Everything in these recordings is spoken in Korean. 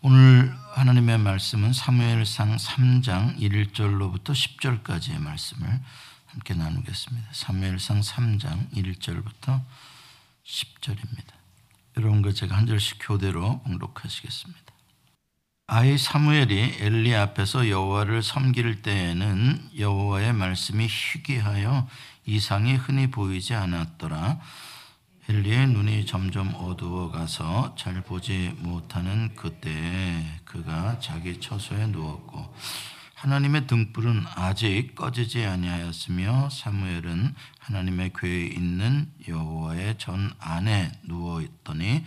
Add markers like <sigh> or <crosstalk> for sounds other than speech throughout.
오늘 하나님의 말씀은 사무엘상 3장 1절로부터 10절까지의 말씀을 함께 나누겠습니다. 사무엘상 3장 1절부터 10절입니다. 여러분과 제가 한 절씩 교대로 봉독하시겠습니다. 아이 사무엘이 엘리 앞에서 여호와를 섬길 때에는 여호와의 말씀이 희귀하여 이상이 흔히 보이지 않았더라. 엘리의 눈이 점점 어두워 가서 잘 보지 못하는 그때에 그가 자기 처소에 누웠고 하나님의 등불은 아직 꺼지지 아니하였으며 사무엘은 하나님의 궤에 있는 여호와의 전 안에 누워 있더니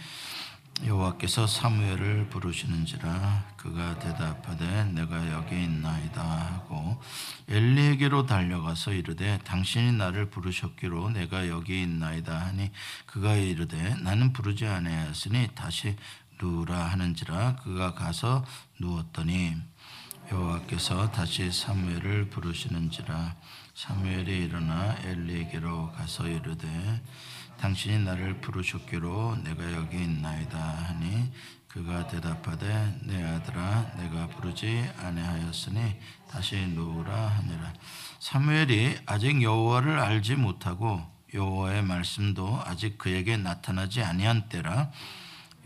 여호와께서 사무엘을 부르시는지라 그가 대답하되 내가 여기 있나이다 하고 엘리에게로 달려가서 이르되 당신이 나를 부르셨기로 내가 여기 있나이다 하니 그가 이르되 나는 부르지 아니하였으니 다시 누우라 하는지라 그가 가서 누웠더니 여호와께서 다시 사무엘을 부르시는지라 사무엘이 일어나 엘리에게로 가서 이르되 당신이 나를 부르셨기로 내가 여기 있나이다 하니 그가 대답하되 내 아들아 내가 부르지 아니하였으니 다시 누우라 하니라. 사무엘이 아직 여호와를 알지 못하고 여호와의 말씀도 아직 그에게 나타나지 아니한 때라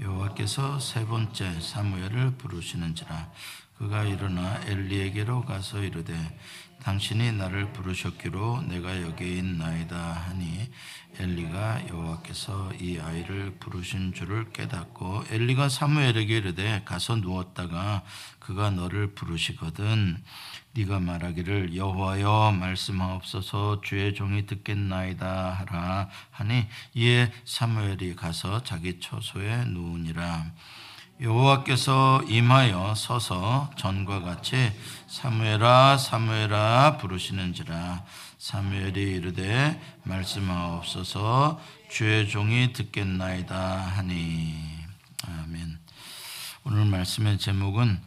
여호와께서 세 번째 사무엘을 부르시는지라. 그가 일어나 엘리에게로 가서 이르되 당신이 나를 부르셨기로 내가 여기 있나이다 하니 엘리가 여호와께서 이 아이를 부르신 줄을 깨닫고 엘리가 사무엘에게 이르되 가서 누웠다가 그가 너를 부르시거든 네가 말하기를 여호와여 말씀하옵소서 주의 종이 듣겠나이다 하라 하니 이에 사무엘이 가서 자기 처소에 누우니라 여호와께서 임하여 서서 전과 같이 사무엘아 사무엘아 부르시는지라 사무엘이 이르되 말씀하옵소서 주의 종이 듣겠나이다 하니 아멘. 오늘 말씀의 제목은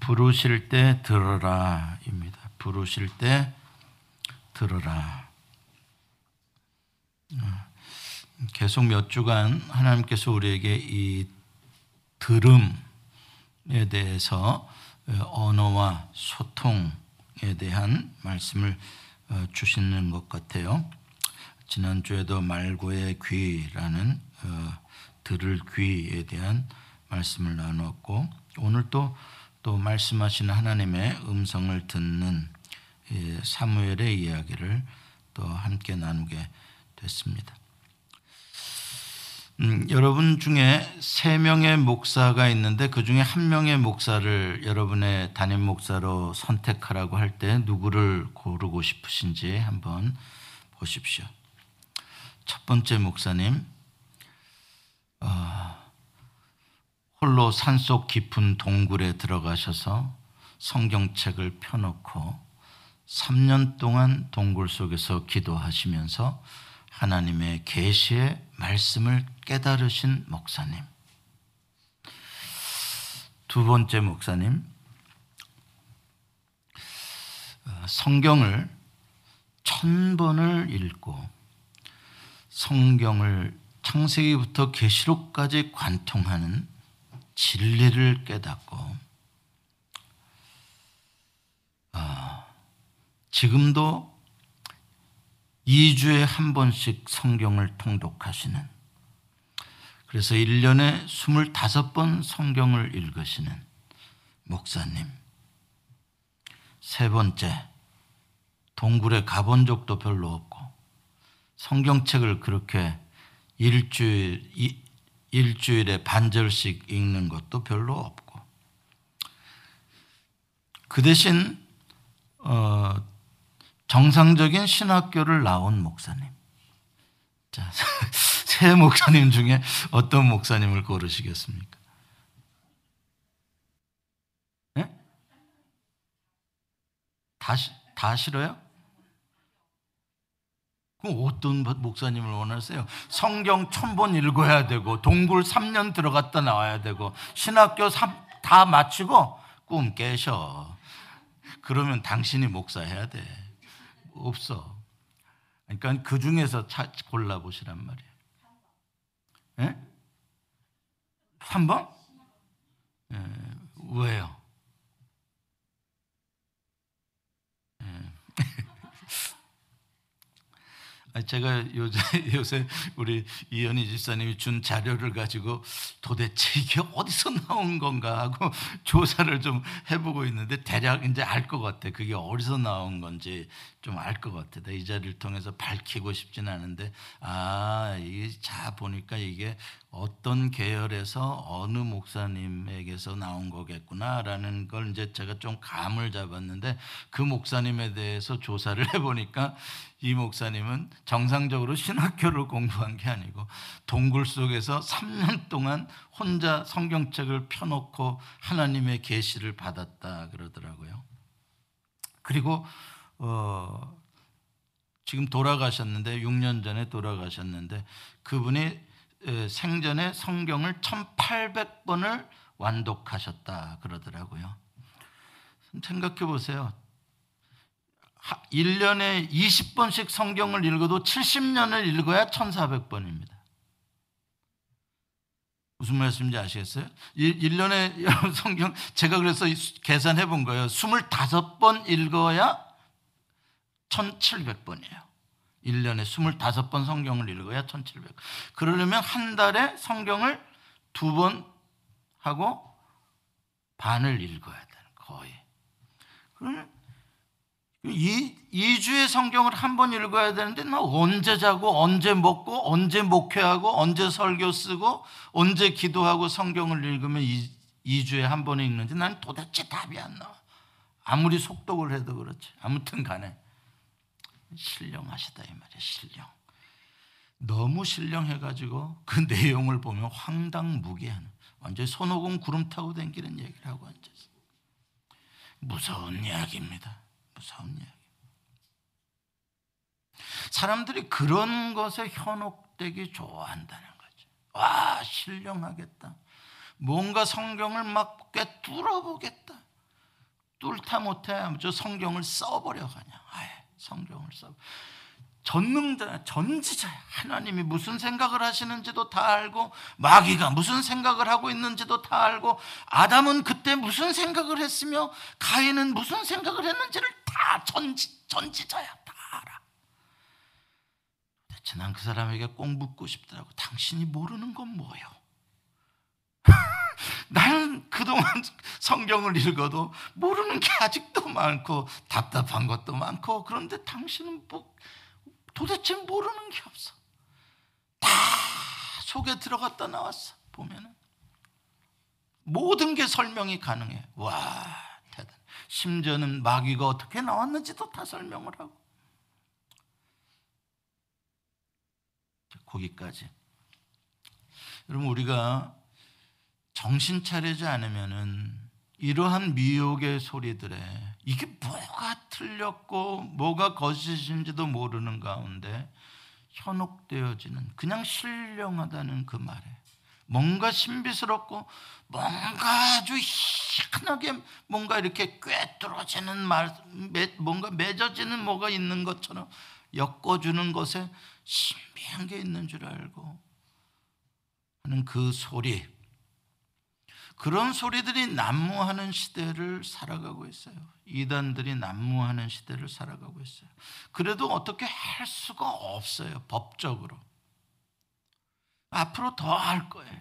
부르실 때 들어라입니다. 부르실 때 들어라. 계속 몇 주간 하나님께서 우리에게 이 들음에 대해서 언어와 소통에 대한 말씀을 어, 주시는 것 같아요. 지난주에도 말고의 귀라는 어, 들을 귀에 대한 말씀을 나누었고 오늘 또, 또 말씀하시는 하나님의 음성을 듣는 사무엘의 이야기를 또 함께 나누게 됐습니다. 음, 여러분 중에 세 명의 목사가 있는데 그 중에 한 명의 목사를 여러분의 담임 목사로 선택하라고 할 때 누구를 고르고 싶으신지 한번 보십시오. 첫 번째 목사님, 어, 홀로 산속 깊은 동굴에 들어가셔서 성경책을 펴놓고 3년 동안 동굴 속에서 기도하시면서 하나님의 계시의 말씀을 깨달으신 목사님. 두 번째 목사님. 어, 성경을 천 번을 읽고 성경을 창세기부터 계시록까지 관통하는 진리를 깨닫고 어, 지금도 2주에 한 번씩 성경을 통독하시는 그래서 1년에 25번 성경을 읽으시는 목사님. 세 번째, 동굴에 가본 적도 별로 없고 성경책을 그렇게 일주일, 일주일에 반절씩 읽는 것도 별로 없고 그 대신 어, 정상적인 신학교를 나온 목사님. 자, <laughs> 세 목사님 중에 어떤 목사님을 고르시겠습니까? 네? 다, 다 싫어요? 그럼 어떤 목사님을 원하세요? 성경 천번 읽어야 되고, 동굴 3년 들어갔다 나와야 되고, 신학교 다 마치고 꿈 깨셔. 그러면 당신이 목사해야 돼. 없어. 그러니까 그 중에서 골라 보시란 말이에요. 예? 3번? 예, 왜요? 제가 요새, <laughs> 요새 우리 이현희 집사님이 준 자료를 가지고 도대체 이게 어디서 나온 건가 하고 <laughs> 조사를 좀 해보고 있는데 대략 이제 알 것 같아. 그게 어디서 나온 건지 좀 알 것 같아. 이 자리를 통해서 밝히고 싶진 않은데, 아, 이게 자 보니까 이게 어떤 계열에서 어느 목사님에게서 나온 거겠구나라는 걸 이제 제가 좀 감을 잡았는데 그 목사님에 대해서 조사를 <laughs> 해보니까 이 목사님은 정상적으로 신학교를 공부한 게 아니고 동굴 속에서 3년 동안 혼자 성경책을 펴놓고 하나님의 계시를 받았다 그러더라고요. 그리고 어, 지금 돌아가셨는데 6년 전에 돌아가셨는데 그분이 생전에 성경을 1800번을 완독하셨다 그러더라고요. 생각해 보세요. 1년에 20번씩 성경을 읽어도 70년을 읽어야 1400번입니다. 무슨 말씀인지 아시겠어요? 1년에 <laughs> 성경, 제가 그래서 계산해 본 거예요. 25번 읽어야 1700번이에요. 1년에 25번 성경을 읽어야 1700. 그러려면 한 달에 성경을 두 번 하고 반을 읽어야 되는 거의. 그러면 이 2주의 성경을 한 번 읽어야 되는데 나 언제 자고 언제 먹고 언제 목회하고 언제 설교 쓰고 언제 기도하고 성경을 읽으면 2, 주에 한번 읽는지 난 도대체 답이 안 나와. 아무리 속독을 해도 그렇지. 아무튼 간에 신령하시다 이 말이야 신령. 너무 신령해가지고 그 <laughs> 내용을 보면 황당무계하는 완전히 손오공 구름 타고 댕기는 얘기를 하고 앉았어. 무서운 이야기입니다. 무서운 이야기. 사람들이 그런 것에 현혹되기 좋아한다는 거죠. 와 신령하겠다. 뭔가 성경을 막 꿰뚫어 보겠다. 뚫다 못해 저 성경을 써버려 그냥. 아예 성경을 써. 전능자, 전지자야. 하나님이 무슨 생각을 하시는지도 다 알고, 마귀가 무슨 생각을 하고 있는지도 다 알고, 아담은 그때 무슨 생각을 했으며, 가인은 무슨 생각을 했는지를 다 전지, 전지자야. 다 알아. 대체 난 그 사람에게 꼭 묻고 싶더라고. 당신이 모르는 건 뭐요? 나는 그동안 <laughs> 성경을 읽어도 모르는 게 아직도 많고 답답한 것도 많고 그런데 당신은 뭐 도대체 모르는 게 없어. 다 속에 들어갔다 나왔어. 보면은 모든 게 설명이 가능해. 와 대단. 심지어는 마귀가 어떻게 나왔는지도 다 설명을 하고. 거기까지. 여러분 우리가 정신 차리지 않으면은 이러한 미혹의 소리들에 이게 뭐가 틀렸고 뭐가 거짓인지도 모르는 가운데 현혹되어지는 그냥 신령하다는 그 말에 뭔가 신비스럽고 뭔가 아주 희한하게 뭔가 이렇게 꿰뚫어지는 말 뭔가 맺어지는 뭐가 있는 것처럼 엮어주는 것에 신비한 게 있는 줄 알고 하는 그 소리 그런 소리들이 난무하는 시대를 살아가고 있어요. 이단들이 난무하는 시대를 살아가고 있어요. 그래도 어떻게 할 수가 없어요. 법적으로. 앞으로 더 할 거예요.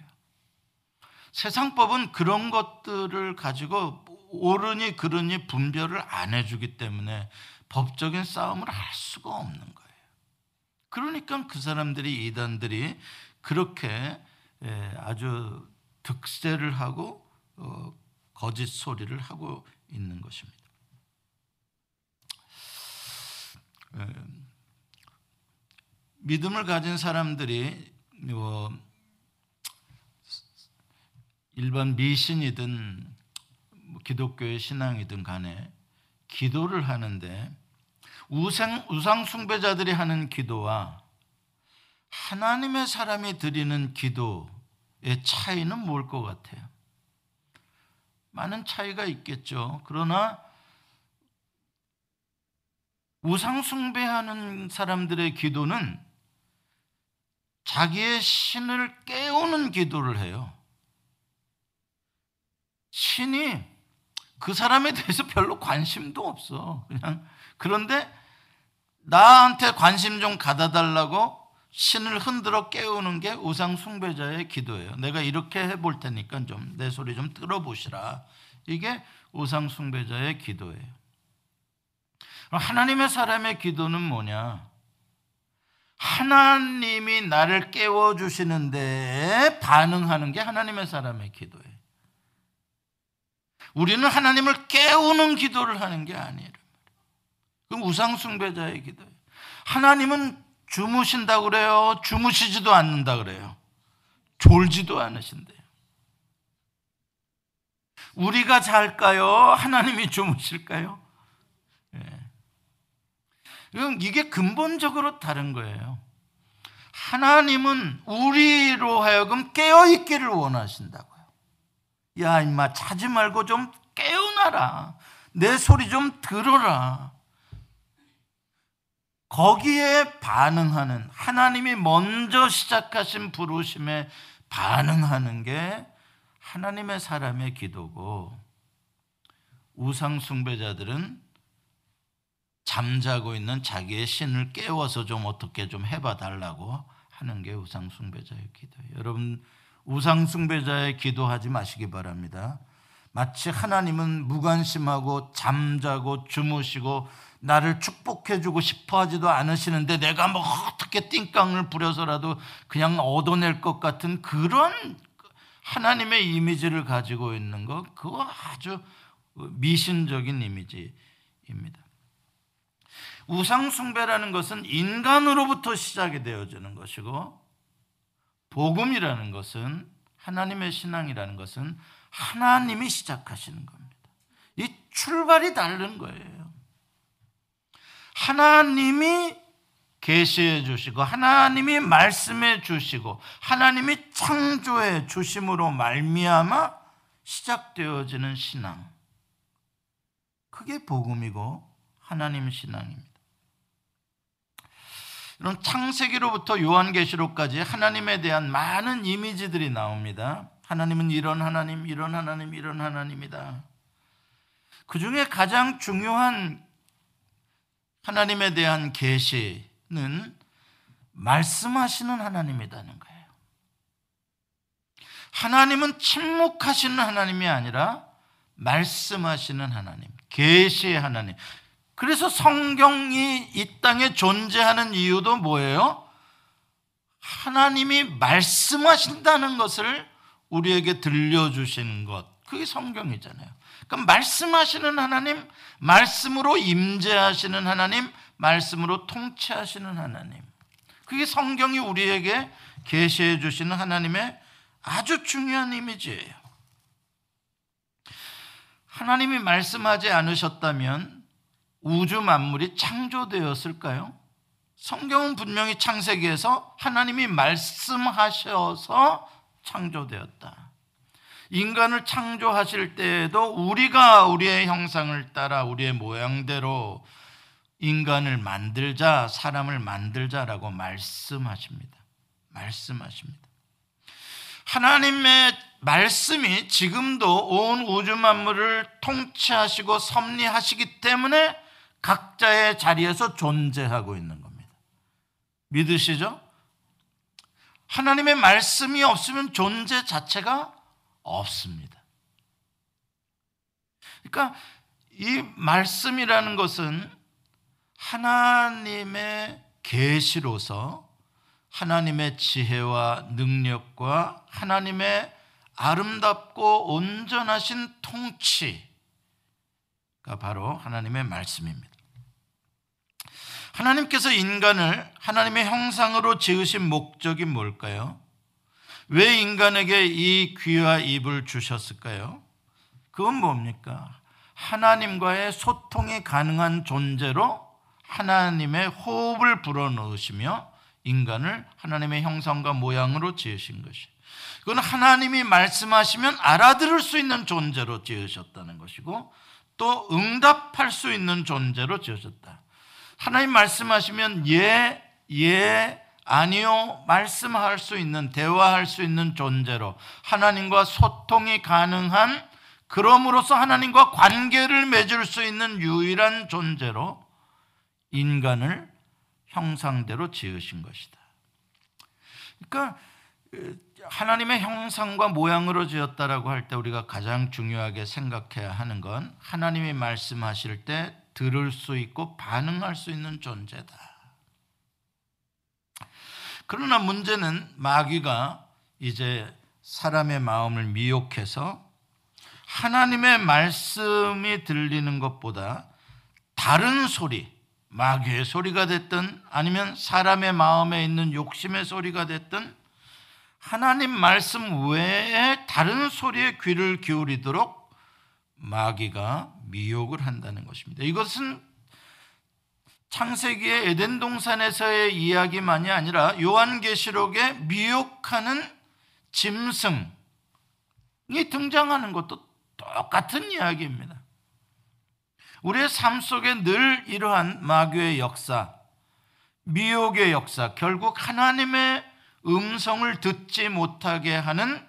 세상법은 그런 것들을 가지고 옳으니 그르니 분별을 안 해주기 때문에 법적인 싸움을 할 수가 없는 거예요. 그러니까 그 사람들이 이단들이 그렇게 아주 득세를 하고 어, 거짓 소리를 하고 있는 것입니다. 믿음을 가진 사람들이 뭐 일반 미신이든 뭐 기독교의 신앙이든 간에 기도를 하는데 우상, 우상 숭배자들이 하는 기도와 하나님의 사람이 드리는 기도 의 차이는 뭘 것 같아요? 많은 차이가 있겠죠. 그러나 우상숭배하는 사람들의 기도는 자기의 신을 깨우는 기도를 해요. 신이 그 사람에 대해서 별로 관심도 없어. 그냥 그런데 나한테 관심 좀 가다 달라고 신을 흔들어 깨우는 게 우상 숭배자의 기도예요. 내가 이렇게 해볼 테니까 좀 내 소리 좀 들어보시라. 이게 우상 숭배자의 기도예요. 하나님의 사람의 기도는 뭐냐? 하나님이 나를 깨워 주시는데 반응하는 게 하나님의 사람의 기도예요. 우리는 하나님을 깨우는 기도를 하는 게 아니에요. 그럼 우상 숭배자의 기도예요. 하나님은 주무신다 그래요? 주무시지도 않는다 그래요? 졸지도 않으신대요. 우리가 잘까요? 하나님이 주무실까요? 이게 근본적으로 다른 거예요. 하나님은 우리로 하여금 깨어있기를 원하신다고요. 야, 임마, 자지 말고 좀 깨어나라. 내 소리 좀 들어라. 거기에 반응하는, 하나님이 먼저 시작하신 부르심에 반응하는 게 하나님의 사람의 기도고, 우상 숭배자들은 잠자고 있는 자기의 신을 깨워서 좀 어떻게 좀 해봐 달라고 하는 게 우상 숭배자의 기도예요. 여러분 우상 숭배자의 기도하지 마시기 바랍니다. 마치 하나님은 무관심하고 잠자고 주무시고 나를 축복해주고 싶어 하지도 않으시는데 내가 뭐 어떻게 띵깡을 부려서라도 그냥 얻어낼 것 같은 그런 하나님의 이미지를 가지고 있는 것, 그거 아주 미신적인 이미지입니다. 우상숭배라는 것은 인간으로부터 시작이 되어지는 것이고 복음이라는 것은 하나님의 신앙이라는 것은 하나님이 시작하시는 겁니다. 이 출발이 다른 거예요. 하나님이 계시해 주시고 하나님이 말씀해 주시고 하나님이 창조해 주심으로 말미암아 시작되어지는 신앙. 그게 복음이고 하나님 신앙입니다. 이런 창세기로부터 요한계시록까지 하나님에 대한 많은 이미지들이 나옵니다. 하나님은 이런 하나님, 이런 하나님, 이런 하나님이다. 그 중에 가장 중요한 하나님에 대한 계시는 말씀하시는 하나님이라는 거예요. 하나님은 침묵하시는 하나님이 아니라 말씀하시는 하나님, 계시의 하나님. 그래서 성경이 이 땅에 존재하는 이유도 뭐예요? 하나님이 말씀하신다는 것을 우리에게 들려주신 것. 그게 성경이잖아요. 그럼 말씀하시는 하나님, 말씀으로 임재하시는 하나님, 말씀으로 통치하시는 하나님. 그게 성경이 우리에게 계시해 주시는 하나님의 아주 중요한 이미지예요. 하나님이 말씀하지 않으셨다면 우주 만물이 창조되었을까요? 성경은 분명히 창세기에서 하나님이 말씀하셔서 창조되었다. 인간을 창조하실 때에도 우리가 우리의 형상을 따라 우리의 모양대로 인간을 만들자, 사람을 만들자라고 말씀하십니다. 말씀하십니다. 하나님의 말씀이 지금도 온 우주 만물을 통치하시고 섭리하시기 때문에 각자의 자리에서 존재하고 있는 겁니다. 믿으시죠? 하나님의 말씀이 없으면 존재 자체가 없습니다. 그러니까 이 말씀이라는 것은 하나님의 계시로서 하나님의 지혜와 능력과 하나님의 아름답고 온전하신 통치가 바로 하나님의 말씀입니다. 하나님께서 인간을 하나님의 형상으로 지으신 목적이 뭘까요? 왜 인간에게 이 귀와 입을 주셨을까요? 그건 뭡니까? 하나님과의 소통이 가능한 존재로 하나님의 호흡을 불어넣으시며 인간을 하나님의 형상과 모양으로 지으신 것이. 그건 하나님이 말씀하시면 알아들을 수 있는 존재로 지으셨다는 것이고 또 응답할 수 있는 존재로 지으셨다. 하나님 말씀하시면 예, 예, 아니요, 말씀할 수 있는, 대화할 수 있는 존재로 하나님과 소통이 가능한 그럼으로써 하나님과 관계를 맺을 수 있는 유일한 존재로 인간을 형상대로 지으신 것이다. 그러니까 하나님의 형상과 모양으로 지었다라고 할 때 우리가 가장 중요하게 생각해야 하는 건 하나님이 말씀하실 때 들을 수 있고 반응할 수 있는 존재다. 그러나 문제는 마귀가 이제 사람의 마음을 미혹해서 하나님의 말씀이 들리는 것보다 다른 소리, 마귀의 소리가 됐든 아니면 사람의 마음에 있는 욕심의 소리가 됐든 하나님 말씀 외에 다른 소리에 귀를 기울이도록 마귀가 미혹을 한다는 것입니다. 이것은 창세기의 에덴 동산에서의 이야기만이 아니라 요한계시록에 미혹하는 짐승이 등장하는 것도 똑같은 이야기입니다. 우리의 삶 속에 늘 이러한 마귀의 역사, 미혹의 역사, 결국 하나님의 음성을 듣지 못하게 하는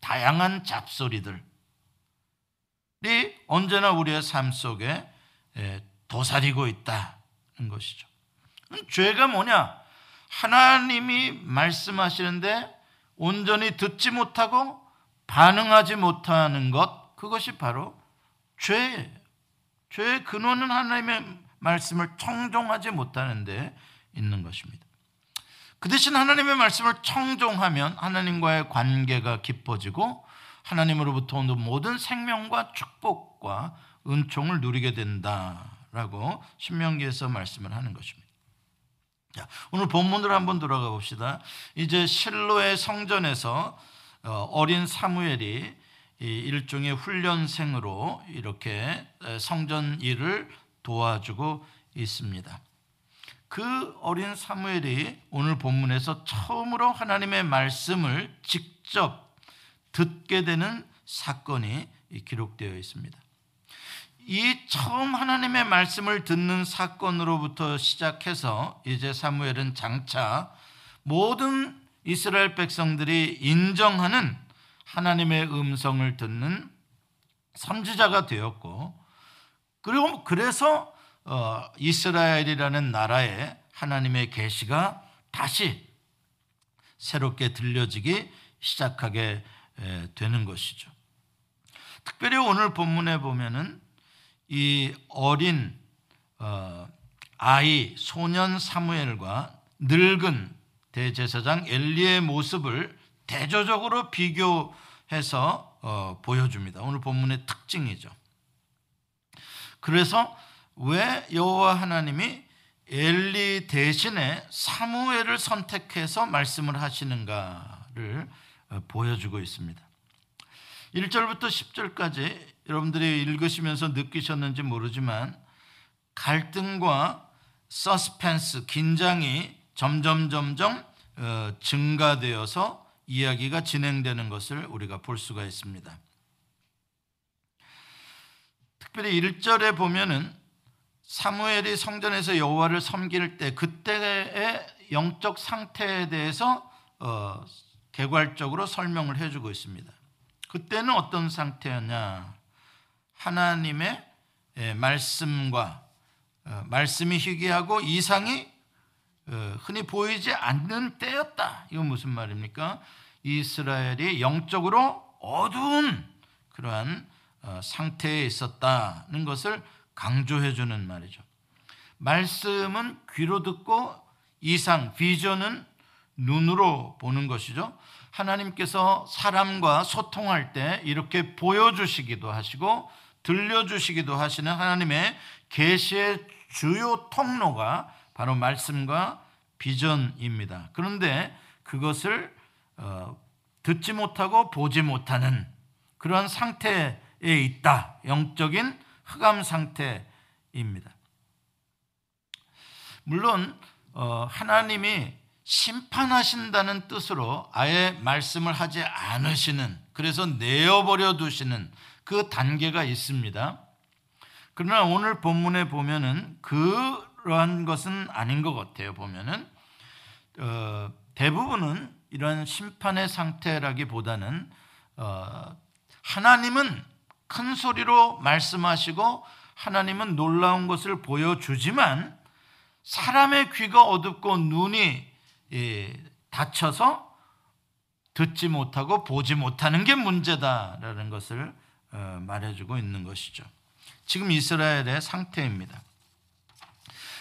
다양한 잡소리들이 언제나 우리의 삶 속에 도사리고 있다는 것이죠. 죄가 뭐냐? 하나님이 말씀하시는데 온전히 듣지 못하고 반응하지 못하는 것, 그것이 바로 죄예요. 죄의 근원은 하나님의 말씀을 청종하지 못하는 데 있는 것입니다. 그 대신 하나님의 말씀을 청종하면 하나님과의 관계가 깊어지고 하나님으로부터 오는 모든 생명과 축복과 은총을 누리게 된다 라고 신명기에서 말씀을 하는 것입니다. 자, 오늘 본문으로 한번 돌아가 봅시다. 이제 실로의 성전에서 어, 어린 사무엘이 일종의 훈련생으로 이렇게 성전 일을 도와주고 있습니다. 그 어린 사무엘이 오늘 본문에서 처음으로 하나님의 말씀을 직접 듣게 되는 사건이 기록되어 있습니다. 이 처음 하나님의 말씀을 듣는 사건으로부터 시작해서 이제 사무엘은 장차 모든 이스라엘 백성들이 인정하는 하나님의 음성을 듣는 선지자가 되었고 그리고 그래서 어, 이스라엘이라는 나라에 하나님의 계시가 다시 새롭게 들려지기 시작하게 되는 것이죠. 특별히 오늘 본문에 보면은 이 어린 어, 아이 소년 사무엘과 늙은 대제사장 엘리의 모습을 대조적으로 비교해서 어, 보여줍니다. 오늘 본문의 특징이죠. 그래서 왜 여호와 하나님이 엘리 대신에 사무엘을 선택해서 말씀을 하시는가를 어, 보여주고 있습니다. 1절부터 10절까지 여러분들이 읽으시면서 느끼셨는지 모르지만 갈등과 서스펜스, 긴장이 점점 점점 어, 증가되어서 이야기가 진행되는 것을 우리가 볼 수가 있습니다. 특별히 1절에 보면은 사무엘이 성전에서 여호와를 섬길 때 그때의 영적 상태에 대해서 어, 개괄적으로 설명을 해주고 있습니다. 그때는 어떤 상태였냐? 하나님의 예, 말씀과 어, 말씀이 희귀하고 이상이 어, 흔히 보이지 않는 때였다. 이건 무슨 말입니까? 이스라엘이 영적으로 어두운 그러한 어, 상태에 있었다는 것을 강조해 주는 말이죠. 말씀은 귀로 듣고 이상, 비전은 눈으로 보는 것이죠. 하나님께서 사람과 소통할 때 이렇게 보여주시기도 하시고 들려주시기도 하시는 하나님의 계시의 주요 통로가 바로 말씀과 비전입니다. 그런데 그것을 어, 듣지 못하고 보지 못하는 그런 상태에 있다. 영적인 흑암 상태입니다. 물론 어, 하나님이 심판하신다는 뜻으로 아예 말씀을 하지 않으시는 그래서 내어버려 두시는 그 단계가 있습니다. 그러나 오늘 본문에 보면은 그러한 것은 아닌 것 같아요. 보면은 어, 대부분은 이런 심판의 상태라기보다는 어, 하나님은 큰 소리로 말씀하시고 하나님은 놀라운 것을 보여주지만 사람의 귀가 어둡고 눈이 예, 닫혀서 듣지 못하고 보지 못하는 게 문제다라는 것을 어, 말해주고 있는 것이죠. 지금 이스라엘의 상태입니다.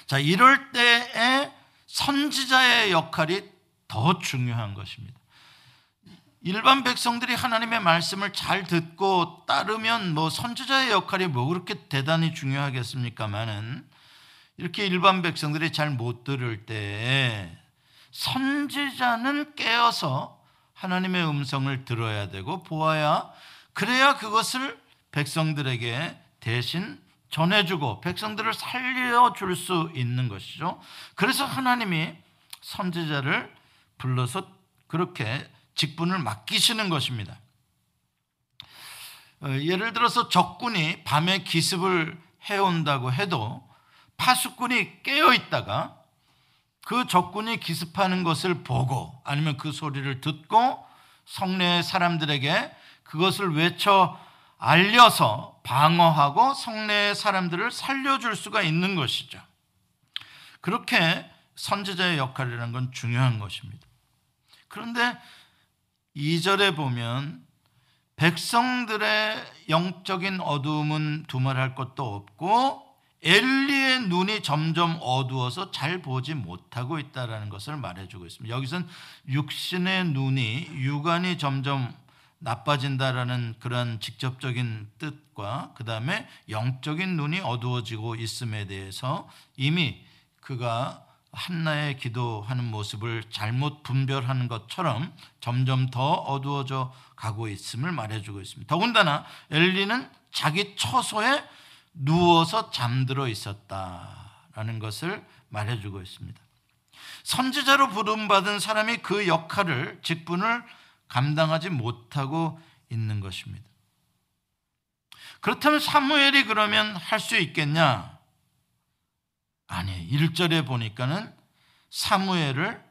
자, 이럴 때에 선지자의 역할이 더 중요한 것입니다. 일반 백성들이 하나님의 말씀을 잘 듣고 따르면 뭐 선지자의 역할이 뭐 그렇게 대단히 중요하겠습니까만은 이렇게 일반 백성들이 잘 못 들을 때 선지자는 깨어서 하나님의 음성을 들어야 되고 보아야 그래야 그것을 백성들에게 대신 전해주고 백성들을 살려줄 수 있는 것이죠. 그래서 하나님이 선지자를 불러서 그렇게 직분을 맡기시는 것입니다. 어, 예를 들어서 적군이 밤에 기습을 해온다고 해도 파수꾼이 깨어 있다가 그 적군이 기습하는 것을 보고 아니면 그 소리를 듣고 성내 사람들에게 그것을 외쳐 알려서 방어하고 성내의 사람들을 살려줄 수가 있는 것이죠. 그렇게 선지자의 역할이라는 건 중요한 것입니다. 그런데 2절에 보면 백성들의 영적인 어두움은 두말할 것도 없고 엘리의 눈이 점점 어두워서 잘 보지 못하고 있다는 것을 말해주고 있습니다. 여기서는 육신의 눈이 육안이 점점 나빠진다라는 그런 직접적인 뜻과 그 다음에 영적인 눈이 어두워지고 있음에 대해서 이미 그가 한나의 기도하는 모습을 잘못 분별하는 것처럼 점점 더 어두워져 가고 있음을 말해주고 있습니다. 더군다나 엘리는 자기 처소에 누워서 잠들어 있었다라는 것을 말해주고 있습니다. 선지자로 부름받은 사람이 그 역할을 직분을 감당하지 못하고 있는 것입니다. 그렇다면 사무엘이 그러면 할 수 있겠냐? 아니, 1절에 보니까는 사무엘을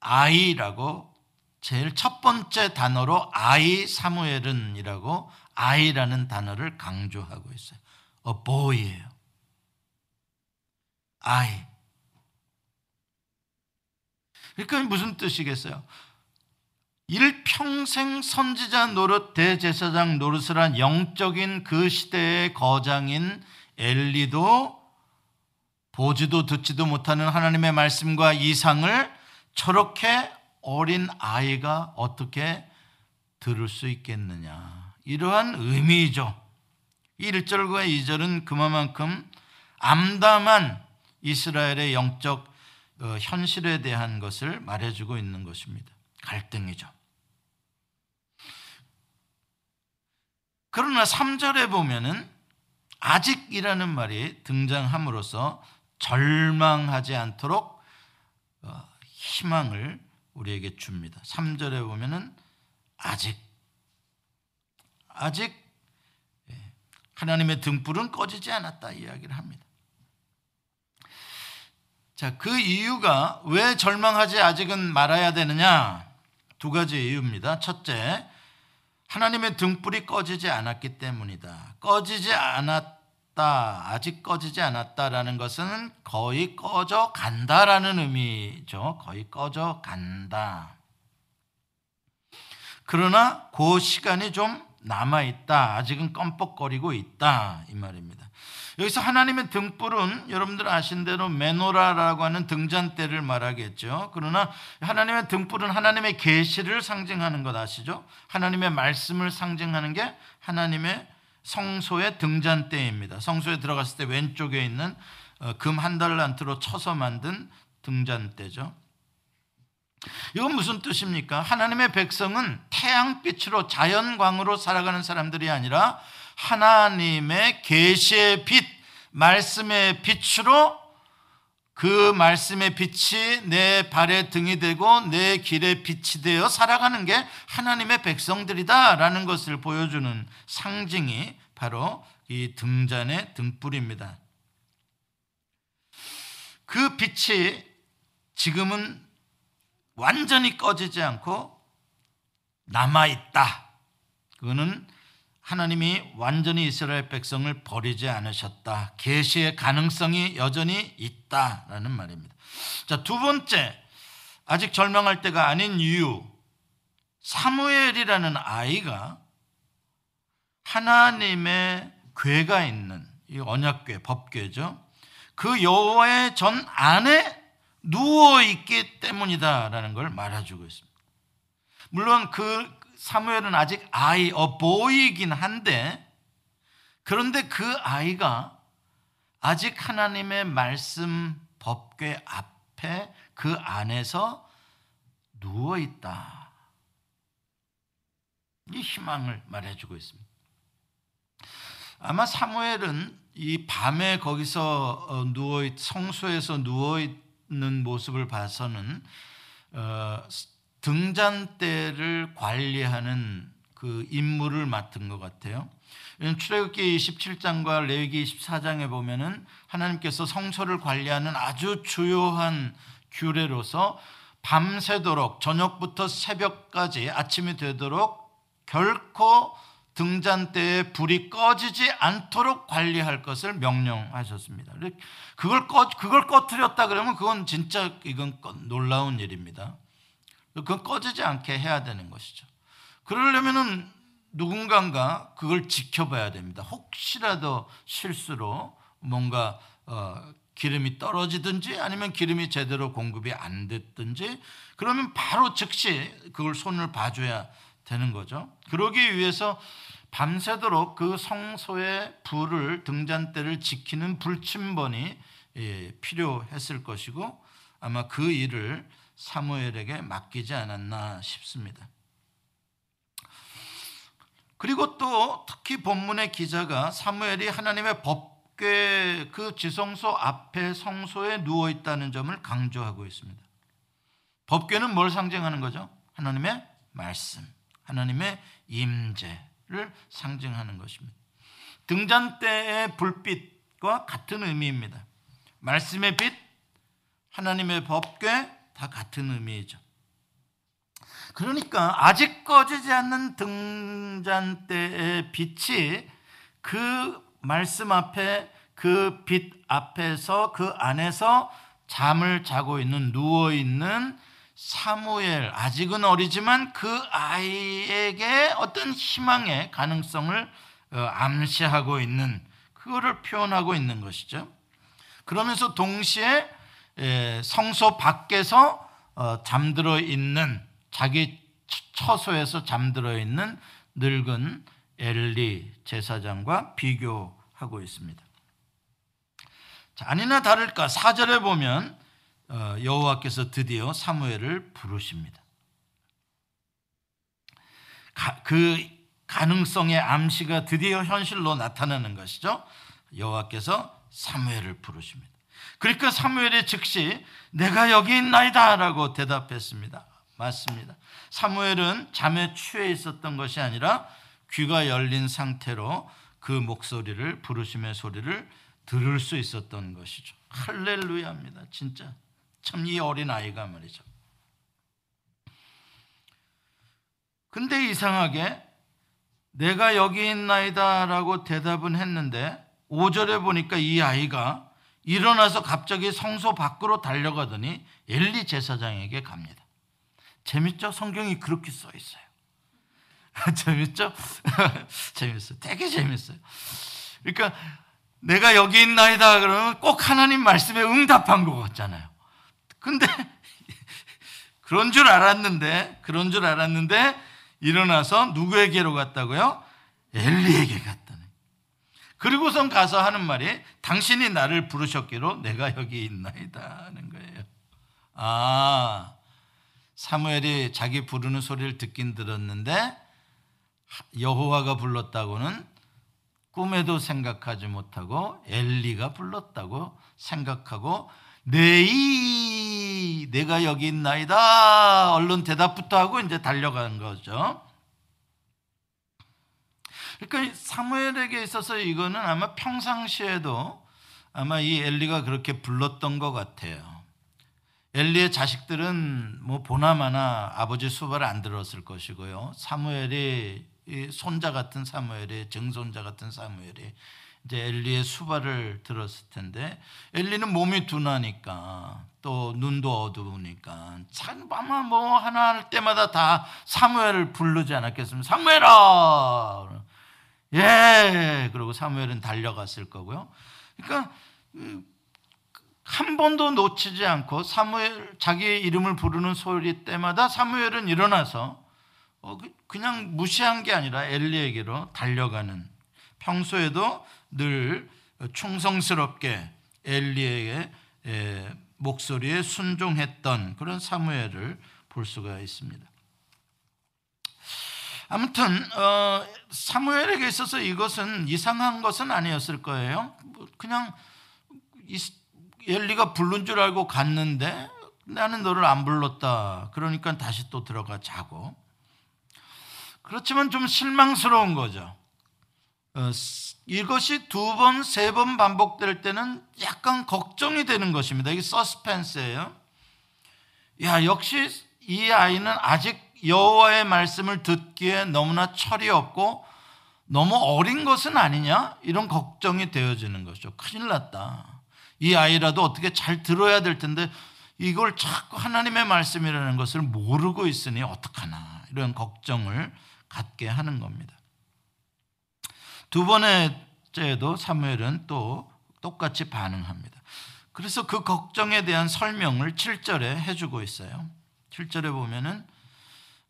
아이라고 제일 첫 번째 단어로 아이 사무엘은이라고 아이라는 단어를 강조하고 있어요. a boy예요. 아이. 그러니까 무슨 뜻이겠어요? 일평생 선지자 노릇 대제사장 노릇을 한 영적인 그 시대의 거장인 엘리도 보지도 듣지도 못하는 하나님의 말씀과 이상을 저렇게 어린 아이가 어떻게 들을 수 있겠느냐. 이러한 의미죠. 1절과 2절은 그만큼 암담한 이스라엘의 영적 어, 현실에 대한 것을 말해주고 있는 것입니다. 갈등이죠. 그러나 3절에 보면은 아직이라는 말이 등장함으로써 절망하지 않도록 어, 희망을 우리에게 줍니다. 3절에 보면은 아직 아직 예, 하나님의 등불은 꺼지지 않았다 이야기를 합니다. 자, 그 이유가 왜 절망하지 아직은 말아야 되느냐? 두 가지 이유입니다. 첫째, 하나님의 등불이 꺼지지 않았기 때문이다. 꺼지지 않았다, 아직 꺼지지 않았다라는 것은 거의 꺼져 간다라는 의미죠. 거의 꺼져 간다. 그러나 그 시간이 좀 남아 있다. 아직은 껌뻑거리고 있다. 이 말입니다. 여기서 하나님의 등불은 여러분들 아신 대로 메노라라고 하는 등잔대를 말하겠죠. 그러나 하나님의 등불은 하나님의 계시를 상징하는 것 아시죠? 하나님의 말씀을 상징하는 게 하나님의 성소의 등잔대입니다. 성소에 들어갔을 때 왼쪽에 있는 어, 금한 달란트로 쳐서 만든 등잔대죠. 이건 무슨 뜻입니까? 하나님의 백성은 태양빛으로 자연광으로 살아가는 사람들이 아니라 하나님의 계시의 빛, 말씀의 빛으로 그 말씀의 빛이 내 발의 등이 되고 내 길의 빛이 되어 살아가는 게 하나님의 백성들이다라는 것을 보여주는 상징이 바로 이 등잔의 등불입니다. 그 빛이 지금은 완전히 꺼지지 않고 남아있다. 그거는 하나님이 완전히 이스라엘 백성을 버리지 않으셨다. 계시의 가능성이 여전히 있다라는 말입니다. 자, 두 번째. 아직 절망할 때가 아닌 이유. 사무엘이라는 아이가 하나님의 괴가 있는 이 언약궤, 법궤죠. 그 여호와의 전 안에 누워 있기 때문이다라는 걸 말해주고 있습니다. 물론 그 사무엘은 아직 아이, 어 보이긴 한데 그런데 그 아이가 아직 하나님의 말씀 법궤 앞에 그 안에서 누워 있다. 이 희망을 말해주고 있습니다. 아마 사무엘은 이 밤에 거기서 어, 누워 성소에서 누워 있는 모습을 봐서는 어, 등잔대를 관리하는 그 임무를 맡은 것 같아요. 출애굽기 27장과 레위기 24장에 보면은 하나님께서 성소를 관리하는 아주 주요한 규례로서 밤새도록 저녁부터 새벽까지 아침이 되도록 결코 등잔대에 불이 꺼지지 않도록 관리할 것을 명령하셨습니다. 그걸 꺼 그걸 꺼트렸다 그러면 그건 진짜 이건 놀라운 일입니다. 그건 꺼지지 않게 해야 되는 것이죠. 그러려면은 누군가가 그걸 지켜봐야 됩니다. 혹시라도 실수로 뭔가 어, 기름이 떨어지든지 아니면 기름이 제대로 공급이 안 됐든지 그러면 바로 즉시 그걸 손을 봐줘야 되는 거죠. 그러기 위해서 밤새도록 그 성소의 불을 등잔대를 지키는 불침번이 예, 필요했을 것이고 아마 그 일을 사무엘에게 맡기지 않았나 싶습니다. 그리고 또 특히 본문의 기자가 사무엘이 하나님의 법궤 그 지성소 앞에 성소에 누워 있다는 점을 강조하고 있습니다. 법궤는 뭘 상징하는 거죠? 하나님의 말씀, 하나님의 임재, 를 상징하는 것입니다. 등잔대의 불빛과 같은 의미입니다. 말씀의 빛, 하나님의 법궤 다 같은 의미이죠. 그러니까 아직 꺼지지 않는 등잔대의 빛이 그 말씀 앞에 그 빛 앞에서 그 안에서 잠을 자고 있는 누워 있는 사무엘 아직은 어리지만 그 아이에게 어떤 희망의 가능성을 어, 암시하고 있는 그거를 표현하고 있는 것이죠. 그러면서 동시에 성소 밖에서 어, 잠들어 있는 자기 처소에서 잠들어 있는 늙은 엘리 제사장과 비교하고 있습니다. 자, 아니나 다를까 사절에 보면 어, 여호와께서 드디어 사무엘을 부르십니다. 그 가능성의 암시가 드디어 현실로 나타나는 것이죠. 여호와께서 사무엘을 부르십니다. 그러니까 사무엘이 즉시 내가 여기 있나이다 라고 대답했습니다. 맞습니다. 사무엘은 잠에 취해 있었던 것이 아니라 귀가 열린 상태로 그 목소리를 부르심의 소리를 들을 수 있었던 것이죠. 할렐루야입니다. 진짜 참 이 어린 아이가 말이죠. 근데 이상하게 내가 여기 있나이다라고 대답은 했는데 5절에 보니까 이 아이가 일어나서 갑자기 성소 밖으로 달려가더니 엘리 제사장에게 갑니다. 재밌죠? 성경이 그렇게 써 있어요. <laughs> 재밌죠? <laughs> 재밌어요. 되게 재밌어요. 그러니까 내가 여기 있나이다 그러면 꼭 하나님 말씀에 응답한 것 같잖아요. 근데 <laughs> 그런 줄 알았는데 그런 줄 알았는데 일어나서 누구에게로 갔다고요? 엘리에게. 그리고선 가서 하는 말이 당신이 나를 부르셨기로 내가 여기 있나이다 하는 거예요. 아 사무엘이 자기 부르는 소리를 듣긴 들었는데 여호와가 불렀다고는 꿈에도 생각하지 못하고 엘리가 불렀다고 생각하고 내이 내가 여기 있나이다. 얼른 대답부터 하고 이제 달려간 거죠. 그러니까 사무엘에게 있어서 이거는 아마 평상시에도 아마 이 엘리가 그렇게 불렀던 것 같아요. 엘리의 자식들은 뭐 보나마나 아버지 수발을 안 들었을 것이고요. 사무엘이 이 손자 같은 사무엘이 정손자 같은 사무엘이 이제 엘리의 수발을 들었을 텐데 엘리는 몸이 둔하니까 또 눈도 어두우니까 참 아마 뭐 하나 할 때마다 다 사무엘을 부르지 않았겠습니까? 사무엘아 예 그리고 사무엘은 달려갔을 거고요. 그러니까 한 번도 놓치지 않고 사무엘 자기의 이름을 부르는 소리 때마다 사무엘은 일어나서 어, 그, 그냥 무시한 게 아니라 엘리에게로 달려가는 평소에도 늘 충성스럽게 엘리에게 목소리에 순종했던 그런 사무엘을 볼 수가 있습니다. 아무튼 어, 사무엘에게 있어서 이것은 이상한 것은 아니었을 거예요. 뭐 그냥 엘리가 부른 줄 알고 갔는데 나는 너를 안 불렀다. 그러니까 다시 또 들어가 자고. 그렇지만 좀 실망스러운 거죠. 어, 이것이 두 번, 세 번 반복될 때는 약간 걱정이 되는 것입니다. 이게 서스펜스예요. 야, 역시 이 아이는 아직 여호와의 말씀을 듣기에 너무나 철이 없고 너무 어린 것은 아니냐? 이런 걱정이 되어지는 거죠. 큰일 났다. 이 아이라도 어떻게 잘 들어야 될 텐데 이걸 자꾸 하나님의 말씀이라는 것을 모르고 있으니 어떡하나. 이런 걱정을 갖게 하는 겁니다. 두 번째도 사무엘은 또 똑같이 반응합니다. 그래서 그 걱정에 대한 설명을 7절에 해주고 있어요. 7절에 보면은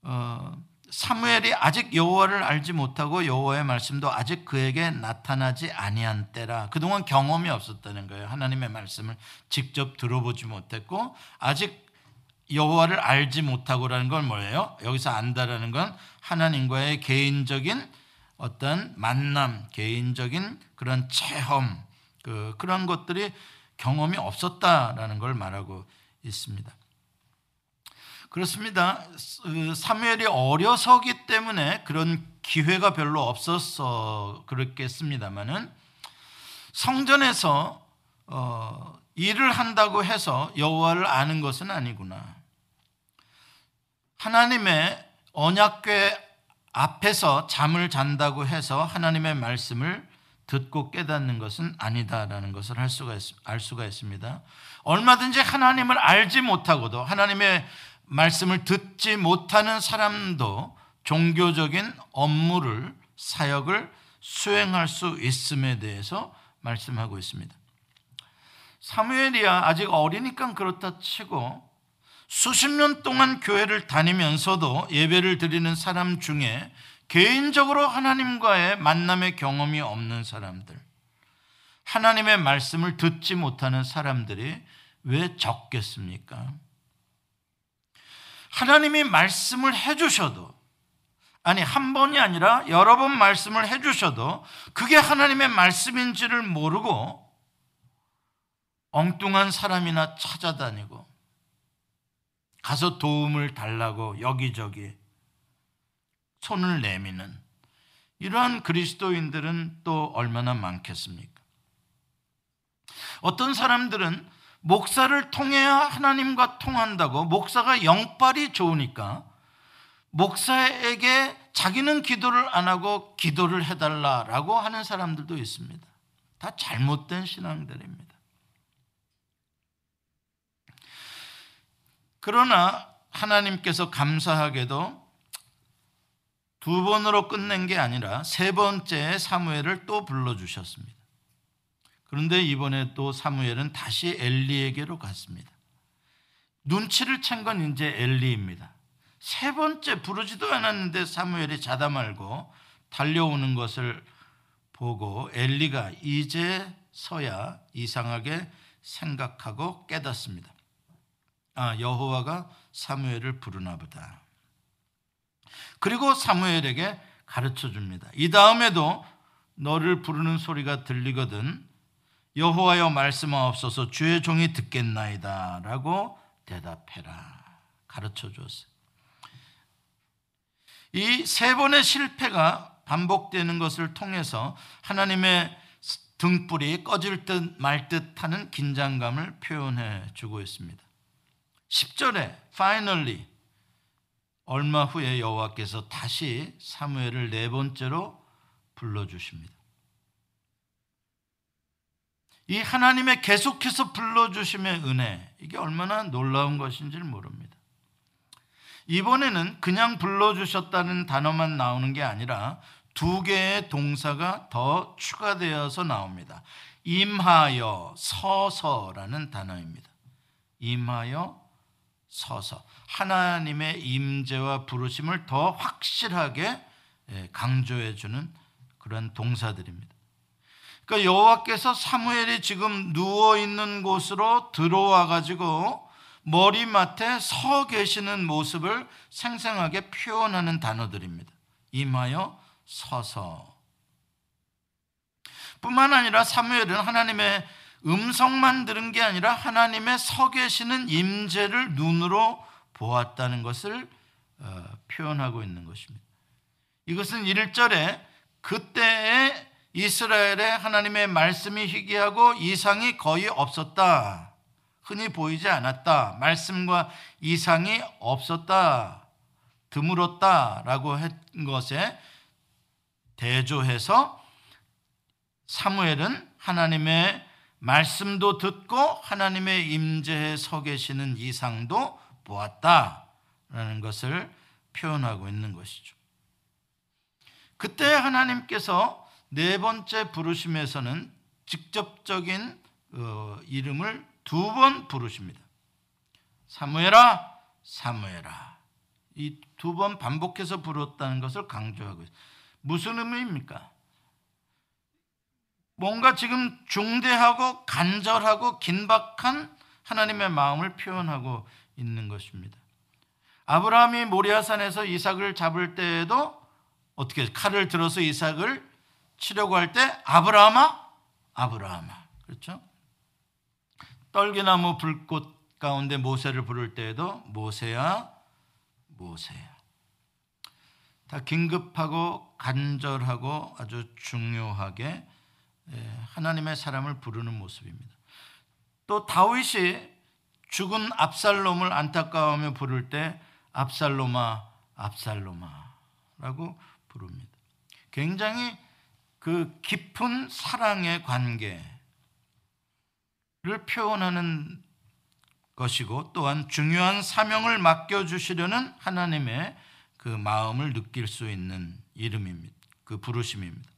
어, 사무엘이 아직 여호와를 알지 못하고 여호와의 말씀도 아직 그에게 나타나지 아니한 때라. 그동안 경험이 없었다는 거예요. 하나님의 말씀을 직접 들어보지 못했고 아직 여호와를 알지 못하고라는 건 뭐예요? 여기서 안다라는 건 하나님과의 개인적인 어떤 만남, 개인적인 그런 체험, 그 그런 것들이 경험이 없었다라는 걸 말하고 있습니다. 그렇습니다. 그 사무엘이 어려서기 때문에 그런 기회가 별로 없었어 그렇겠습니다만은 성전에서 어, 일을 한다고 해서 여호와를 아는 것은 아니구나. 하나님의 언약궤 앞에서 잠을 잔다고 해서 하나님의 말씀을 듣고 깨닫는 것은 아니다라는 것을 할 수가 있, 알 수가 있습니다. 얼마든지 하나님을 알지 못하고도 하나님의 말씀을 듣지 못하는 사람도 종교적인 업무를 사역을 수행할 수 있음에 대해서 말씀하고 있습니다. 사무엘이야 아직 어리니까 그렇다 치고 수십 년 동안 교회를 다니면서도 예배를 드리는 사람 중에 개인적으로 하나님과의 만남의 경험이 없는 사람들, 하나님의 말씀을 듣지 못하는 사람들이 왜 적겠습니까? 하나님이 말씀을 해주셔도, 아니, 한 번이 아니라 여러 번 말씀을 해주셔도 그게 하나님의 말씀인지를 모르고 엉뚱한 사람이나 찾아다니고 가서 도움을 달라고 여기저기 손을 내미는 이러한 그리스도인들은 또 얼마나 많겠습니까? 어떤 사람들은 목사를 통해야 하나님과 통한다고 목사가 영빨이 좋으니까 목사에게 자기는 기도를 안 하고 기도를 해달라라고 하는 사람들도 있습니다. 다 잘못된 신앙들입니다. 그러나 하나님께서 감사하게도 두 번으로 끝낸 게 아니라 세 번째 사무엘을 또 불러주셨습니다. 그런데 이번에 또 사무엘은 다시 엘리에게로 갔습니다. 눈치를 챈 건 이제 엘리입니다. 세 번째 부르지도 않았는데 사무엘이 자다 말고 달려오는 것을 보고 엘리가 이제서야 이상하게 생각하고 깨닫습니다. 아, 여호와가 사무엘을 부르나 보다. 그리고 사무엘에게 가르쳐 줍니다. 이 다음에도 너를 부르는 소리가 들리거든 여호와여 말씀하옵소서 주의 종이 듣겠나이다라고 대답해라. 가르쳐 줬어요. 이 세 번의 실패가 반복되는 것을 통해서 하나님의 등불이 꺼질 듯 말 듯하는 긴장감을 표현해 주고 있습니다. 10절에 finally 얼마 후에 여호와께서 다시 사무엘을 네 번째로 불러 주십니다. 이 하나님의 계속해서 불러 주심의 은혜 이게 얼마나 놀라운 것인지 모릅니다. 이번에는 그냥 불러 주셨다는 단어만 나오는 게 아니라 두 개의 동사가 더 추가되어서 나옵니다. 임하여 서서라는 단어입니다. 임하여 서서 하나님의 임재와 부르심을 더 확실하게 예, 강조해 주는 그런 동사들입니다. 그러니까 여호와께서 사무엘이 지금 누워 있는 곳으로 들어와 가지고 머리맡에 서 계시는 모습을 생생하게 표현하는 단어들입니다. 임하여 서서. 뿐만 아니라 사무엘은 하나님의 음성만 들은 게 아니라 하나님의 서 계시는 임재를 눈으로 보았다는 것을 어, 표현하고 있는 것입니다. 이것은 1절에 그때에 이스라엘에 하나님의 말씀이 희귀하고 이상이 거의 없었다. 흔히 보이지 않았다. 말씀과 이상이 없었다. 드물었다 라고 한 것에 대조해서 사무엘은 하나님의 말씀도 듣고 하나님의 임재에 서 계시는 이상도 보았다 라는 것을 표현하고 있는 것이죠. 그때 하나님께서 네 번째 부르심에서는 직접적인 어, 이름을 두 번 부르십니다. 사무엘아, 사무엘아. 이 두 번 반복해서 부르다는 것을 강조하고 있습니다. 무슨 의미입니까? 뭔가 지금 중대하고 간절하고 긴박한 하나님의 마음을 표현하고 있는 것입니다. 아브라함이 모리아산에서 이삭을 잡을 때에도 어떻게 칼을 들어서 이삭을 치려고 할 때 아브라함아 아브라함아 그렇죠? 떨기나무 불꽃 가운데 모세를 부를 때에도 모세야 모세야 다 긴급하고 간절하고 아주 중요하게 예, 하나님의 사람을 부르는 모습입니다. 또 다윗이 죽은 압살롬을 안타까워하며 부를 때 압살롬아 압살롬아라고 부릅니다. 굉장히 그 깊은 사랑의 관계를 표현하는 것이고 또한 중요한 사명을 맡겨 주시려는 하나님의 그 마음을 느낄 수 있는 이름입니다. 그 부르심입니다.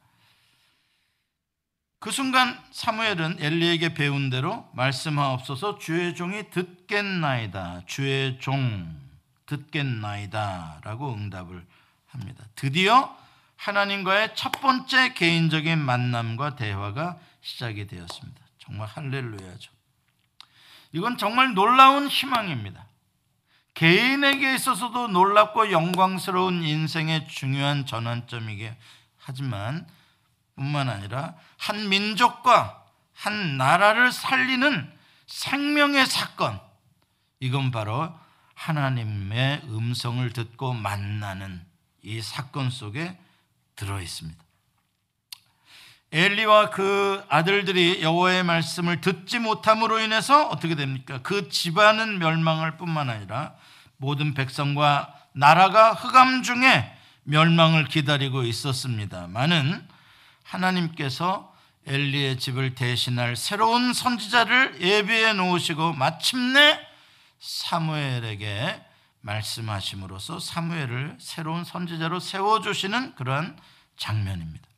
그 순간 사무엘은 엘리에게 배운 대로 말씀하옵소서 주의 종이 듣겠나이다. 주의 종 듣겠나이다 라고 응답을 합니다. 드디어 하나님과의 첫 번째 개인적인 만남과 대화가 시작이 되었습니다. 정말 할렐루야죠. 이건 정말 놀라운 희망입니다. 개인에게 있어서도 놀랍고 영광스러운 인생의 중요한 전환점이게 하지만 뿐만 아니라 한 민족과 한 나라를 살리는 생명의 사건. 이건 바로 하나님의 음성을 듣고 만나는 이 사건 속에 들어 있습니다. 엘리와 그 아들들이 여호와의 말씀을 듣지 못함으로 인해서 어떻게 됩니까? 그 집안은 멸망할 뿐만 아니라 모든 백성과 나라가 흑암 중에 멸망을 기다리고 있었습니다만은 하나님께서 엘리의 집을 대신할 새로운 선지자를 예비해 놓으시고 마침내 사무엘에게 말씀하심으로써 사무엘을 새로운 선지자로 세워 주시는 그러한 장면입니다.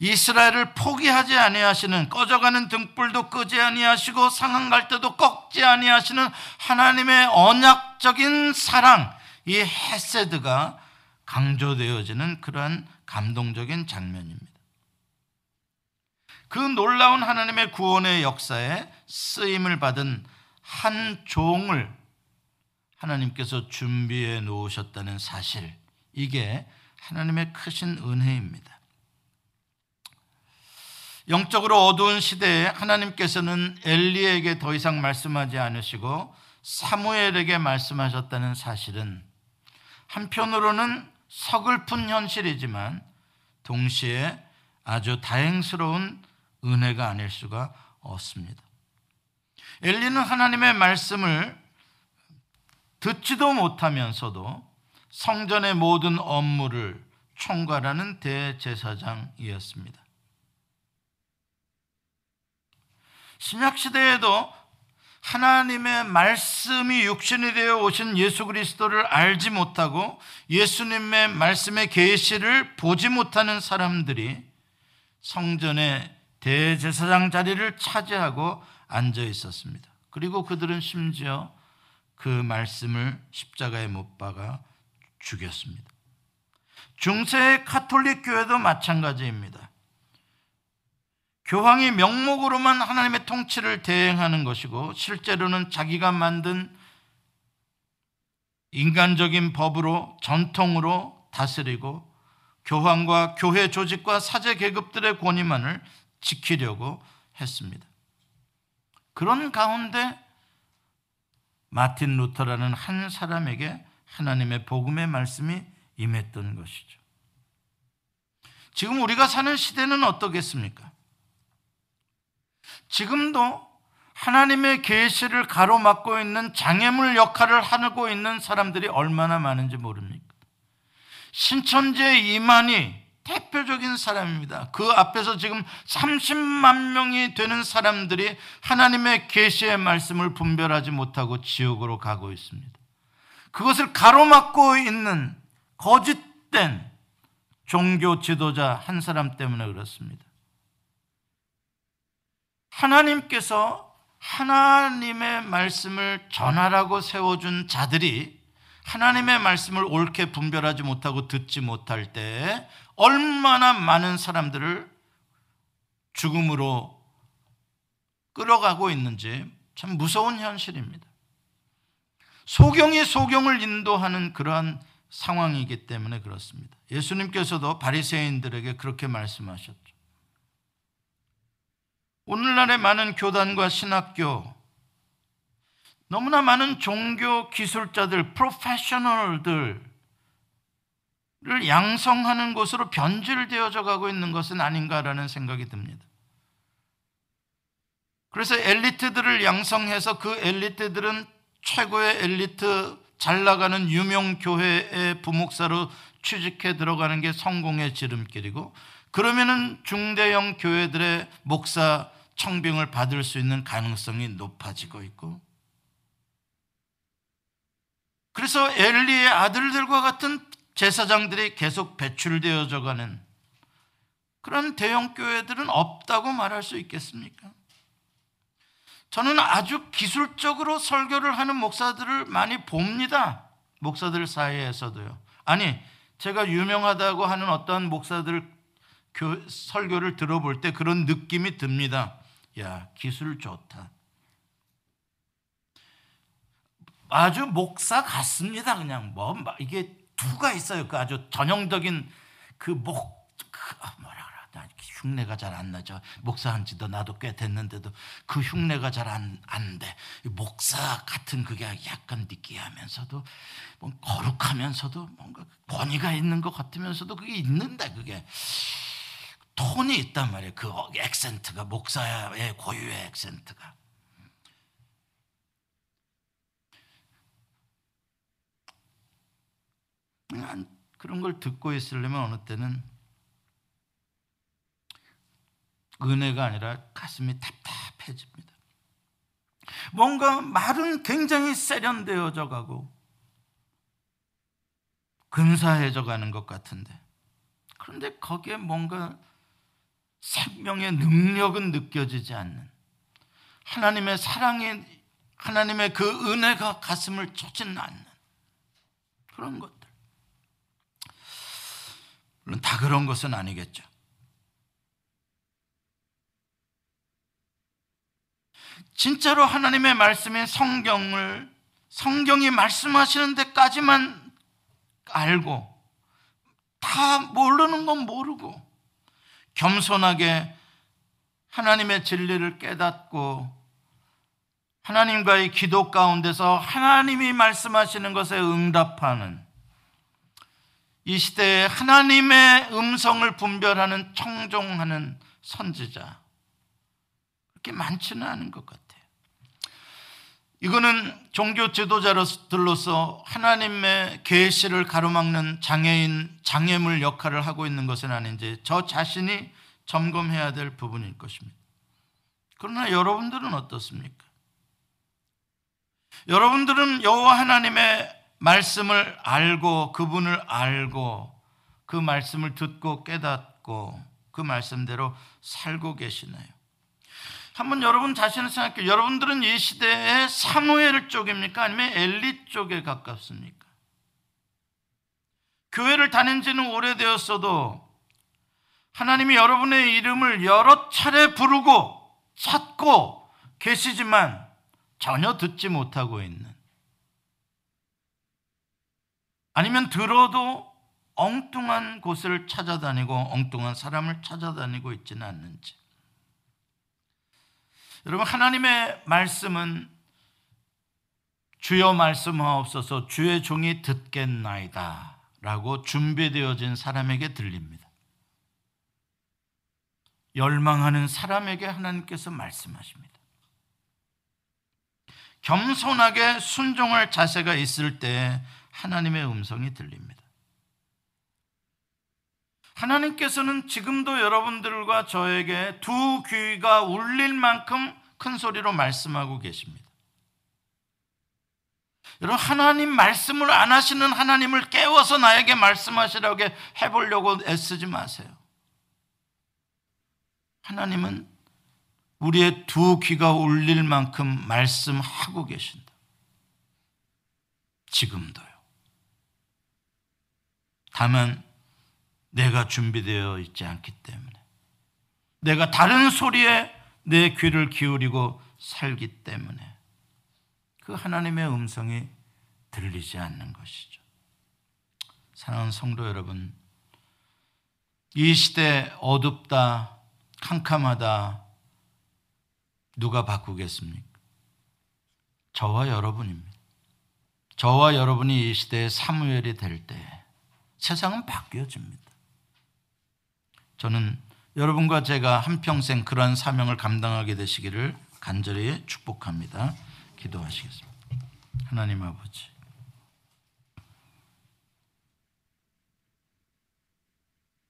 이스라엘을 포기하지 아니하시는 꺼져가는 등불도 끄지 아니하시고 상한 갈 때도 꺾지 아니하시는 하나님의 언약적인 사랑 이 헤세드가 강조되어지는 그러한 감동적인 장면입니다. 그 놀라운 하나님의 구원의 역사에 쓰임을 받은 한 종을 하나님께서 준비해 놓으셨다는 사실, 이게 하나님의 크신 은혜입니다. 영적으로 어두운 시대에 하나님께서는 엘리에게 더 이상 말씀하지 않으시고 사무엘에게 말씀하셨다는 사실은 한편으로는 서글픈 현실이지만 동시에 아주 다행스러운 은혜가 아닐 수가 없습니다. 엘리는 하나님의 말씀을 듣지도 못하면서도 성전의 모든 업무를 총괄하는 대제사장이었습니다. 신약 시대에도 하나님의 말씀이 육신이 되어 오신 예수 그리스도를 알지 못하고 예수님의 말씀의 계시를 보지 못하는 사람들이 성전의 대제사장 자리를 차지하고 앉아 있었습니다. 그리고 그들은 심지어 그 말씀을 십자가에 못 박아 죽였습니다. 중세의 카톨릭 교회도 마찬가지입니다. 교황이 명목으로만 하나님의 통치를 대행하는 것이고 실제로는 자기가 만든 인간적인 법으로 전통으로 다스리고 교황과 교회 조직과 사제 계급들의 권위만을 지키려고 했습니다. 그런 가운데 마틴 루터라는 한 사람에게 하나님의 복음의 말씀이 임했던 것이죠. 지금 우리가 사는 시대는 어떻겠습니까? 지금도 하나님의 계시를 가로막고 있는 장애물 역할을 하고 있는 사람들이 얼마나 많은지 모릅니까? 신천지 이만희 대표적인 사람입니다. 그 앞에서 지금 30만 명이 되는 사람들이 하나님의 계시의 말씀을 분별하지 못하고 지옥으로 가고 있습니다. 그것을 가로막고 있는 거짓된 종교 지도자 한 사람 때문에 그렇습니다. 하나님께서 하나님의 말씀을 전하라고 세워준 자들이 하나님의 말씀을 옳게 분별하지 못하고 듣지 못할 때 얼마나 많은 사람들을 죽음으로 끌어가고 있는지 참 무서운 현실입니다. 소경이 소경을 인도하는 그러한 상황이기 때문에 그렇습니다. 예수님께서도 바리새인들에게 그렇게 말씀하셨죠. 오늘날의 많은 교단과 신학교 너무나 많은 종교 기술자들, 프로페셔널들 을 양성하는 곳으로 변질되어져 가고 있는 것은 아닌가라는 생각이 듭니다. 그래서 엘리트들을 양성해서 그 엘리트들은 최고의 엘리트 잘 나가는 유명 교회의 부목사로 취직해 들어가는 게 성공의 지름길이고 그러면은 중대형 교회들의 목사 청빙을 받을 수 있는 가능성이 높아지고 있고 그래서 엘리의 아들들과 같은 제사장들이 계속 배출되어져 가는 그런 대형 교회들은 없다고 말할 수 있겠습니까? 저는 아주 기술적으로 설교를 하는 목사들을 많이 봅니다. 목사들 사이에서도요. 아니, 제가 유명하다고 하는 어떤 목사들 설교를 들어볼 때 그런 느낌이 듭니다. 야, 기술 좋다. 아주 목사 같습니다. 그냥 뭐 이게 두가 있어요. 그 아주 전형적인 그 목, 그 아, 뭐라 그러나 흉내가 잘 안 나죠. 목사한 지도 나도 꽤 됐는데도 그 흉내가 잘 안 안 돼. 목사 같은 그게 약간 느끼하면서도 뭐 거룩하면서도 뭔가 권위가 있는 것 같으면서도 그게 있는데 그게 톤이 있단 말이에요. 그 액센트가 목사의 고유의 액센트가. 그런 걸 듣고 있으려면 어느 때는 은혜가 아니라 가슴이 답답해집니다. 뭔가 말은 굉장히 세련되어져 가고 근사해져 가는 것 같은데 그런데 거기에 뭔가 생명의 능력은 느껴지지 않는 하나님의 사랑이 하나님의 그 은혜가 가슴을 젖지는 않는 그런 것들. 물론 다 그런 것은 아니겠죠. 진짜로 하나님의 말씀인 성경을 성경이 말씀하시는 데까지만 알고 다 모르는 건 모르고 겸손하게 하나님의 진리를 깨닫고 하나님과의 기도 가운데서 하나님이 말씀하시는 것에 응답하는 이 시대에 하나님의 음성을 분별하는 청종하는 선지자 그렇게 많지는 않은 것 같아요. 이거는 종교 지도자들로서 하나님의 계시를 가로막는 장애인 장애물 역할을 하고 있는 것은 아닌지 저 자신이 점검해야 될 부분일 것입니다. 그러나 여러분들은 어떻습니까? 여러분들은 여호와 하나님의 말씀을 알고 그분을 알고 그 말씀을 듣고 깨닫고 그 말씀대로 살고 계시나요? 한번 여러분 자신을 생각해 여러분들은 이 시대의 사무엘 쪽입니까? 아니면 엘리 쪽에 가깝습니까? 교회를 다닌 지는 오래되었어도 하나님이 여러분의 이름을 여러 차례 부르고 찾고 계시지만 전혀 듣지 못하고 있는 아니면 들어도 엉뚱한 곳을 찾아다니고 엉뚱한 사람을 찾아다니고 있지는 않는지. 여러분 하나님의 말씀은 주여 말씀하옵소서 주의 종이 듣겠나이다 라고 준비되어진 사람에게 들립니다. 열망하는 사람에게 하나님께서 말씀하십니다. 겸손하게 순종할 자세가 있을 때 하나님의 음성이 들립니다 하나님께서는 지금도 여러분들과 저에게 두 귀가 울릴 만큼 큰 소리로 말씀하고 계십니다. 여러분, 하나님 말씀을 안 하시는 하나님을 깨워서 나에게 말씀하시라고 해보려고 애쓰지 마세요. 하나님은 우리의 두 귀가 울릴 만큼 말씀하고 계신다. 지금도요. 다만, 내가 준비되어 있지 않기 때문에 내가 다른 소리에 내 귀를 기울이고 살기 때문에 그 하나님의 음성이 들리지 않는 것이죠. 사랑하는 성도 여러분, 이 시대 어둡다, 캄캄하다, 누가 바꾸겠습니까? 저와 여러분입니다. 저와 여러분이 이 시대의 사무엘이 될 때 세상은 바뀌어집니다. 저는 여러분과 제가 한평생 그러한 사명을 감당하게 되시기를 간절히 축복합니다. 기도하시겠습니다. 하나님 아버지.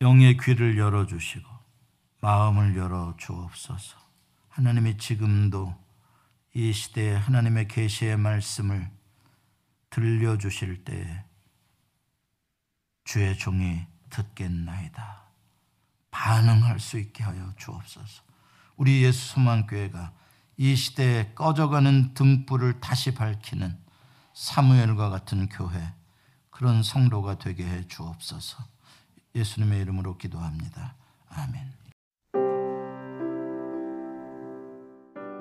영의 귀를 열어주시고 마음을 열어 주옵소서. 하나님이 지금도 이 시대에 하나님의 계시의 말씀을 들려주실 때 주의 종이 듣겠나이다. 반응할 수 있게 하여 주옵소서. 우리 예수 소망교회가 이 시대에 꺼져가는 등불을 다시 밝히는 사무엘과 같은 교회 그런 성도가 되게 해 주옵소서. 예수님의 이름으로 기도합니다. 아멘.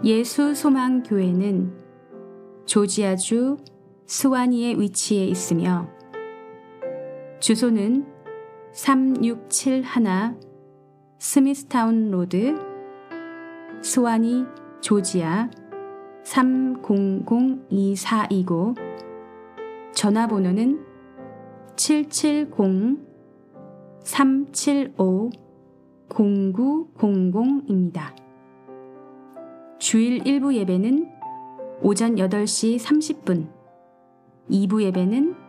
예수 소망 교회는 조지아주 스와니에 위치해 있으며 주소는 3671 스미스타운 로드, 스와니, 조지아 3002429 전화번호는 770-375-0900입니다. 주일 1부 예배는 오전 8시 30분, 2부 예배는